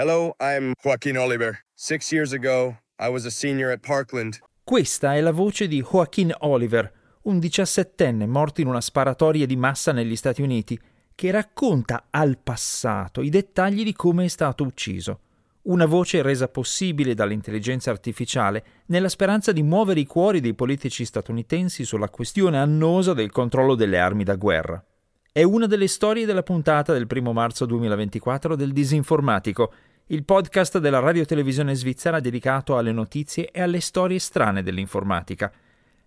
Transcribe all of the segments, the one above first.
Hello, I'm Joaquin Oliver. Six years ago, I was a senior at Parkland. Questa è la voce di Joaquin Oliver, un diciassettenne morto in una sparatoria di massa negli Stati Uniti, che racconta al passato i dettagli di come è stato ucciso. Una voce resa possibile dall'intelligenza artificiale nella speranza di muovere i cuori dei politici statunitensi sulla questione annosa del controllo delle armi da guerra. È una delle storie della puntata del 1 marzo 2024 del Disinformatico, il podcast della radiotelevisione svizzera dedicato alle notizie e alle storie strane dell'informatica.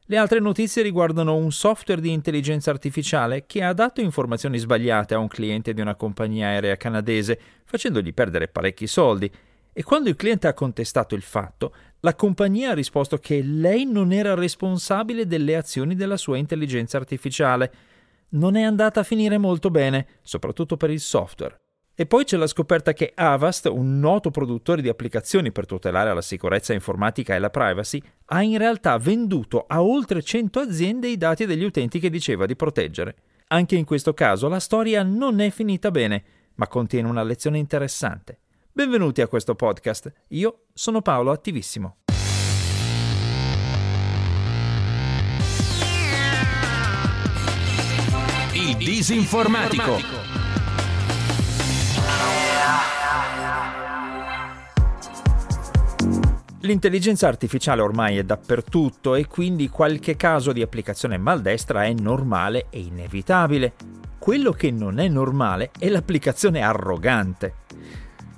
Le altre notizie riguardano un software di intelligenza artificiale che ha dato informazioni sbagliate a un cliente di una compagnia aerea canadese, facendogli perdere parecchi soldi. E quando il cliente ha contestato il fatto, la compagnia ha risposto che lei non era responsabile delle azioni della sua intelligenza artificiale. Non è andata a finire molto bene, soprattutto per il software. E poi c'è la scoperta che Avast, un noto produttore di applicazioni per tutelare la sicurezza informatica e la privacy, ha in realtà venduto a oltre 100 aziende i dati degli utenti che diceva di proteggere. Anche in questo caso la storia non è finita bene, ma contiene una lezione interessante. Benvenuti a questo podcast. Io sono Paolo Attivissimo. Il disinformatico. L'intelligenza artificiale ormai è dappertutto e quindi qualche caso di applicazione maldestra è normale e inevitabile. Quello che non è normale è l'applicazione arrogante.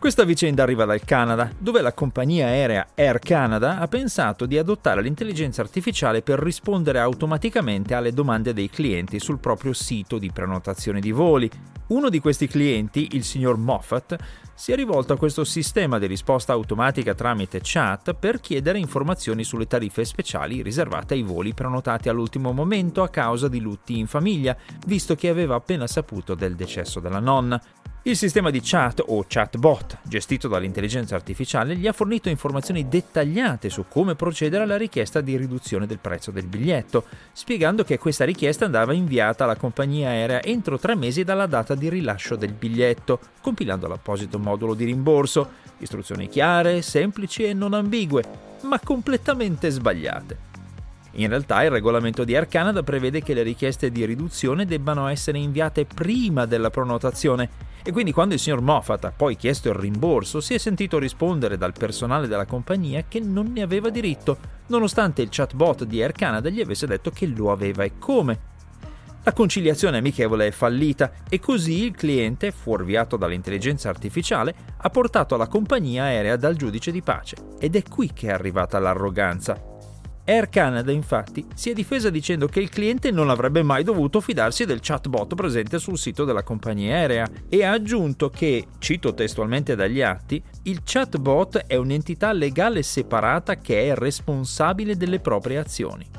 Questa vicenda arriva dal Canada, dove la compagnia aerea Air Canada ha pensato di adottare l'intelligenza artificiale per rispondere automaticamente alle domande dei clienti sul proprio sito di prenotazione di voli. Uno di questi clienti, il signor Moffat, si è rivolto a questo sistema di risposta automatica tramite chat per chiedere informazioni sulle tariffe speciali riservate ai voli prenotati all'ultimo momento a causa di lutti in famiglia, visto che aveva appena saputo del decesso della nonna. Il sistema di chat o chatbot, gestito dall'intelligenza artificiale, gli ha fornito informazioni dettagliate su come procedere alla richiesta di riduzione del prezzo del biglietto, spiegando che questa richiesta andava inviata alla compagnia aerea entro tre mesi dalla data di rilascio del biglietto, compilando l'apposito modulo di rimborso, istruzioni chiare, semplici e non ambigue, ma completamente sbagliate. In realtà il regolamento di Air Canada prevede che le richieste di riduzione debbano essere inviate prima della prenotazione e quindi quando il signor Moffat ha poi chiesto il rimborso si è sentito rispondere dal personale della compagnia che non ne aveva diritto, nonostante il chatbot di Air Canada gli avesse detto che lo aveva e come. La conciliazione amichevole è fallita e così il cliente, fuorviato dall'intelligenza artificiale, ha portato la compagnia aerea dal giudice di pace. Ed è qui che è arrivata l'arroganza. Air Canada infatti si è difesa dicendo che il cliente non avrebbe mai dovuto fidarsi del chatbot presente sul sito della compagnia aerea e ha aggiunto che, cito testualmente dagli atti, il chatbot è un'entità legale separata che è responsabile delle proprie azioni.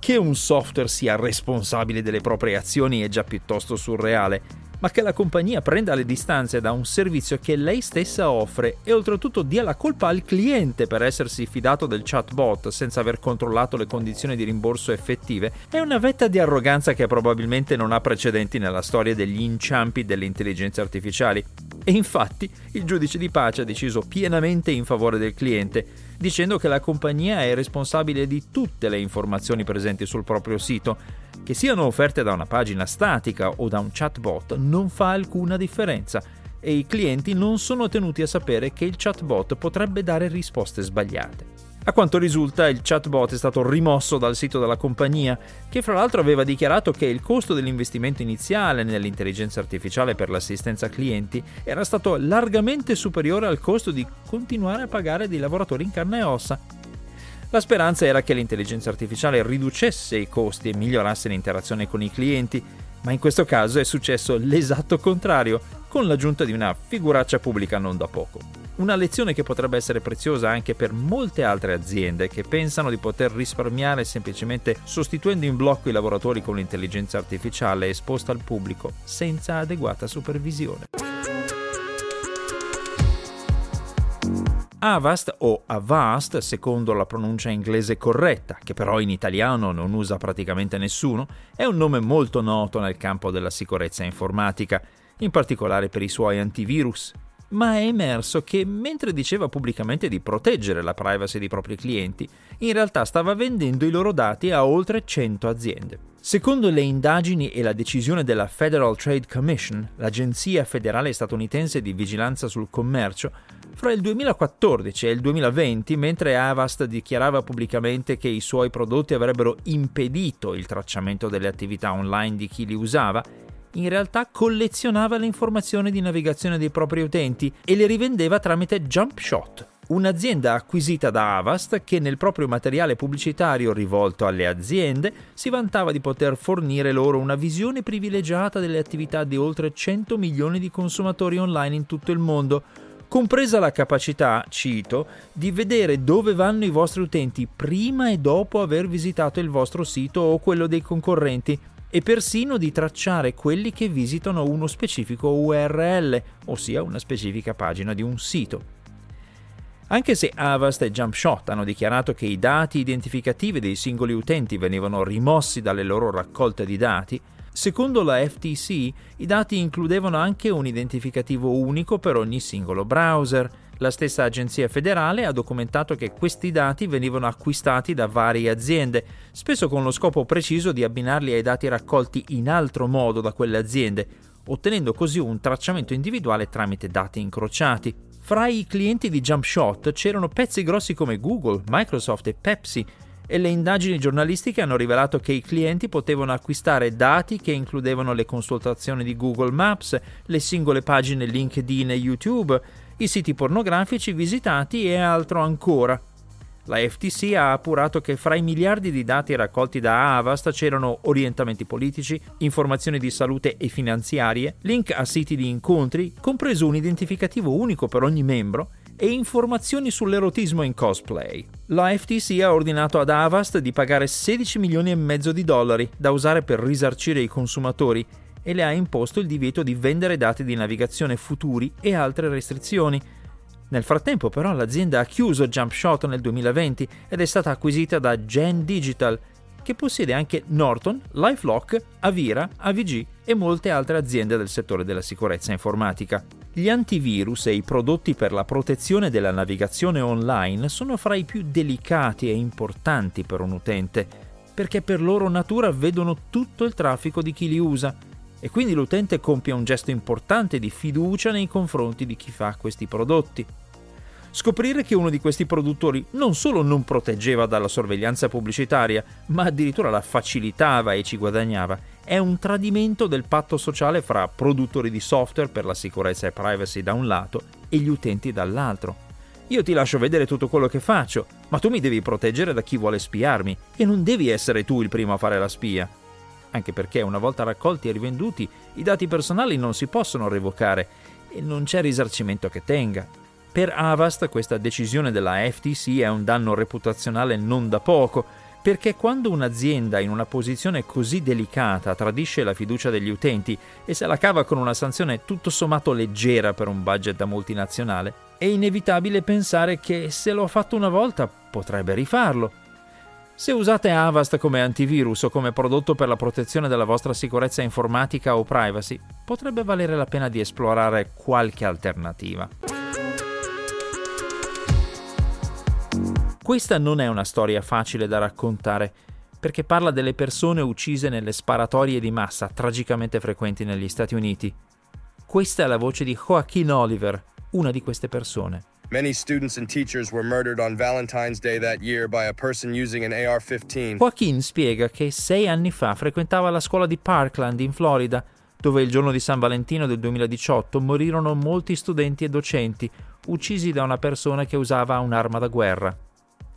Che un software sia responsabile delle proprie azioni è già piuttosto surreale, ma che la compagnia prenda le distanze da un servizio che lei stessa offre e oltretutto dia la colpa al cliente per essersi fidato del chatbot senza aver controllato le condizioni di rimborso effettive, è una vetta di arroganza che probabilmente non ha precedenti nella storia degli inciampi delle intelligenze artificiali. E infatti il giudice di pace ha deciso pienamente in favore del cliente, dicendo che la compagnia è responsabile di tutte le informazioni presenti sul proprio sito che siano offerte da una pagina statica o da un chatbot non fa alcuna differenza e i clienti non sono tenuti a sapere che il chatbot potrebbe dare risposte sbagliate. A quanto risulta, il chatbot è stato rimosso dal sito della compagnia, che fra l'altro aveva dichiarato che il costo dell'investimento iniziale nell'intelligenza artificiale per l'assistenza clienti era stato largamente superiore al costo di continuare a pagare dei lavoratori in carne e ossa la speranza era che l'intelligenza artificiale riducesse i costi e migliorasse l'interazione con i clienti, ma in questo caso è successo l'esatto contrario, con l'aggiunta di una figuraccia pubblica non da poco. Una lezione che potrebbe essere preziosa anche per molte altre aziende che pensano di poter risparmiare semplicemente sostituendo in blocco i lavoratori con l'intelligenza artificiale esposta al pubblico senza adeguata supervisione. Avast o Avast, secondo la pronuncia inglese corretta, che però in italiano non usa praticamente nessuno, è un nome molto noto nel campo della sicurezza informatica, in particolare per i suoi antivirus. ma è emerso che mentre diceva pubblicamente di proteggere la privacy dei propri clienti, in realtà stava vendendo i loro dati a oltre 100 aziende. Secondo le indagini e la decisione della Federal Trade Commission, l'agenzia federale statunitense di vigilanza sul commercio, fra il 2014 e il 2020, mentre Avast dichiarava pubblicamente che i suoi prodotti avrebbero impedito il tracciamento delle attività online di chi li usava, in realtà collezionava le informazioni di navigazione dei propri utenti e le rivendeva tramite JumpShot, un'azienda acquisita da Avast che nel proprio materiale pubblicitario rivolto alle aziende si vantava di poter fornire loro una visione privilegiata delle attività di oltre 100 milioni di consumatori online in tutto il mondo, compresa la capacità, cito, di vedere dove vanno i vostri utenti prima e dopo aver visitato il vostro sito o quello dei concorrenti e persino di tracciare quelli che visitano uno specifico URL, ossia una specifica pagina di un sito. Anche se Avast e JumpShot hanno dichiarato che i dati identificativi dei singoli utenti venivano rimossi dalle loro raccolte di dati, secondo la FTC i dati includevano anche un identificativo unico per ogni singolo browser. La stessa agenzia federale ha documentato che questi dati venivano acquistati da varie aziende, spesso con lo scopo preciso di abbinarli ai dati raccolti in altro modo da quelle aziende, ottenendo così un tracciamento individuale tramite dati incrociati. Fra i clienti di JumpShot c'erano pezzi grossi come Google, Microsoft e Pepsi, e le indagini giornalistiche hanno rivelato che i clienti potevano acquistare dati che includevano le consultazioni di Google Maps, le singole pagine LinkedIn e YouTube, i siti pornografici visitati e altro ancora. La FTC ha appurato che fra i miliardi di dati raccolti da Avast c'erano orientamenti politici, informazioni di salute e finanziarie, link a siti di incontri, compreso un identificativo unico per ogni membro, e informazioni sull'erotismo in cosplay. La FTC ha ordinato ad Avast di pagare 16 milioni e mezzo di dollari da usare per risarcire i consumatori e le ha imposto il divieto di vendere dati di navigazione futuri e altre restrizioni, nel frattempo però l'azienda ha chiuso JumpShot nel 2020 ed è stata acquisita da Gen Digital, che possiede anche Norton, LifeLock, Avira, AVG e molte altre aziende del settore della sicurezza informatica. Gli antivirus e i prodotti per la protezione della navigazione online sono fra i più delicati e importanti per un utente, perché per loro natura vedono tutto il traffico di chi li usa e quindi l'utente compie un gesto importante di fiducia nei confronti di chi fa questi prodotti. Scoprire che uno di questi produttori non solo non proteggeva dalla sorveglianza pubblicitaria, ma addirittura la facilitava e ci guadagnava, è un tradimento del patto sociale fra produttori di software per la sicurezza e privacy da un lato e gli utenti dall'altro. Io ti lascio vedere tutto quello che faccio, ma tu mi devi proteggere da chi vuole spiarmi e non devi essere tu il primo a fare la spia anche perché una volta raccolti e rivenduti i dati personali non si possono revocare e non c'è risarcimento che tenga. Per Avast questa decisione della FTC è un danno reputazionale non da poco, perché quando un'azienda in una posizione così delicata tradisce la fiducia degli utenti e se la cava con una sanzione tutto sommato leggera per un budget da multinazionale, è inevitabile pensare che se lo ha fatto una volta potrebbe rifarlo se usate Avast come antivirus o come prodotto per la protezione della vostra sicurezza informatica o privacy, potrebbe valere la pena di esplorare qualche alternativa. Questa non è una storia facile da raccontare, perché parla delle persone uccise nelle sparatorie di massa tragicamente frequenti negli Stati Uniti. Questa è la voce di Joaquin Oliver, una di queste persone. Many students and teachers were murdered on Valentine's Day that year by a person using an AR 15. Joaquin spiega che sei anni fa frequentava la scuola di Parkland in Florida, dove il giorno di San Valentino del 2018 morirono molti studenti e docenti, uccisi da una persona che usava un'arma da guerra.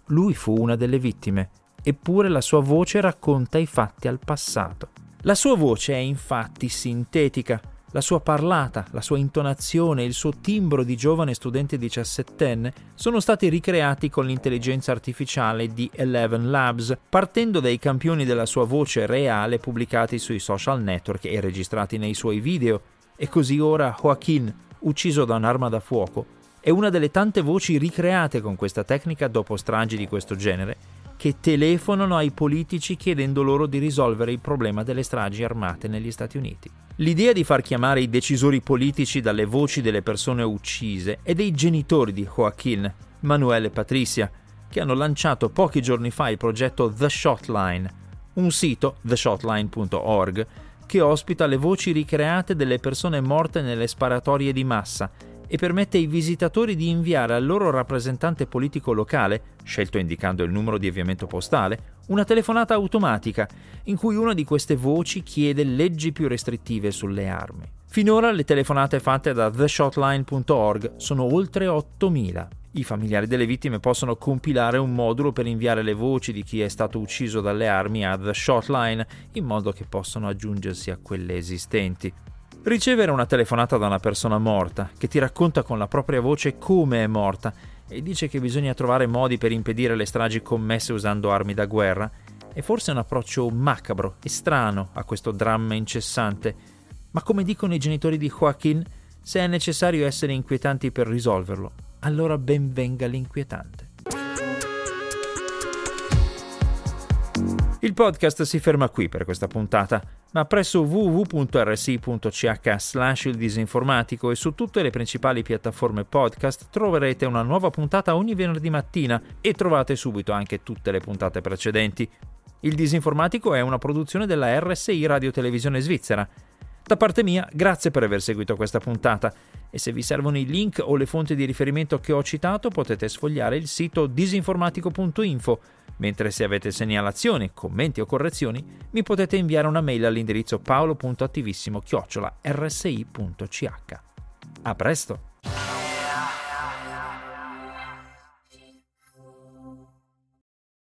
Lui fu una delle vittime, eppure la sua voce racconta i fatti al passato. La sua voce è infatti sintetica, la sua parlata, la sua intonazione, il suo timbro di giovane studente diciassettenne sono stati ricreati con l'intelligenza artificiale di Eleven Labs, partendo dai campioni della sua voce reale pubblicati sui social network e registrati nei suoi video. E così ora Joaquin, ucciso da un'arma da fuoco, è una delle tante voci ricreate con questa tecnica dopo stragi di questo genere che telefonano ai politici chiedendo loro di risolvere il problema delle stragi armate negli Stati Uniti. L'idea di far chiamare i decisori politici dalle voci delle persone uccise e dei genitori di Joaquin, Manuel e Patricia, che hanno lanciato pochi giorni fa il progetto The Shotline, un sito, theshotline.org, che ospita le voci ricreate delle persone morte nelle sparatorie di massa e permette ai visitatori di inviare al loro rappresentante politico locale, scelto indicando il numero di avviamento postale, una telefonata automatica in cui una di queste voci chiede leggi più restrittive sulle armi. Finora le telefonate fatte da theshotline.org sono oltre 8.000. I familiari delle vittime possono compilare un modulo per inviare le voci di chi è stato ucciso dalle armi a The Shotline in modo che possano aggiungersi a quelle esistenti. Ricevere una telefonata da una persona morta che ti racconta con la propria voce come è morta e dice che bisogna trovare modi per impedire le stragi commesse usando armi da guerra è forse un approccio macabro e strano a questo dramma incessante, ma come dicono i genitori di Joaquin, se è necessario essere inquietanti per risolverlo, allora ben venga l'inquietante. Il podcast si ferma qui per questa puntata, ma presso www.rsi.ch slash il disinformatico e su tutte le principali piattaforme podcast troverete una nuova puntata ogni venerdì mattina e trovate subito anche tutte le puntate precedenti. Il disinformatico è una produzione della RSI Radio Televisione Svizzera. Da parte mia, grazie per aver seguito questa puntata e se vi servono i link o le fonti di riferimento che ho citato potete sfogliare il sito disinformatico.info mentre se avete segnalazioni, commenti o correzioni mi potete inviare una mail all'indirizzo paolo.attivissimo-rsi.ch. A presto!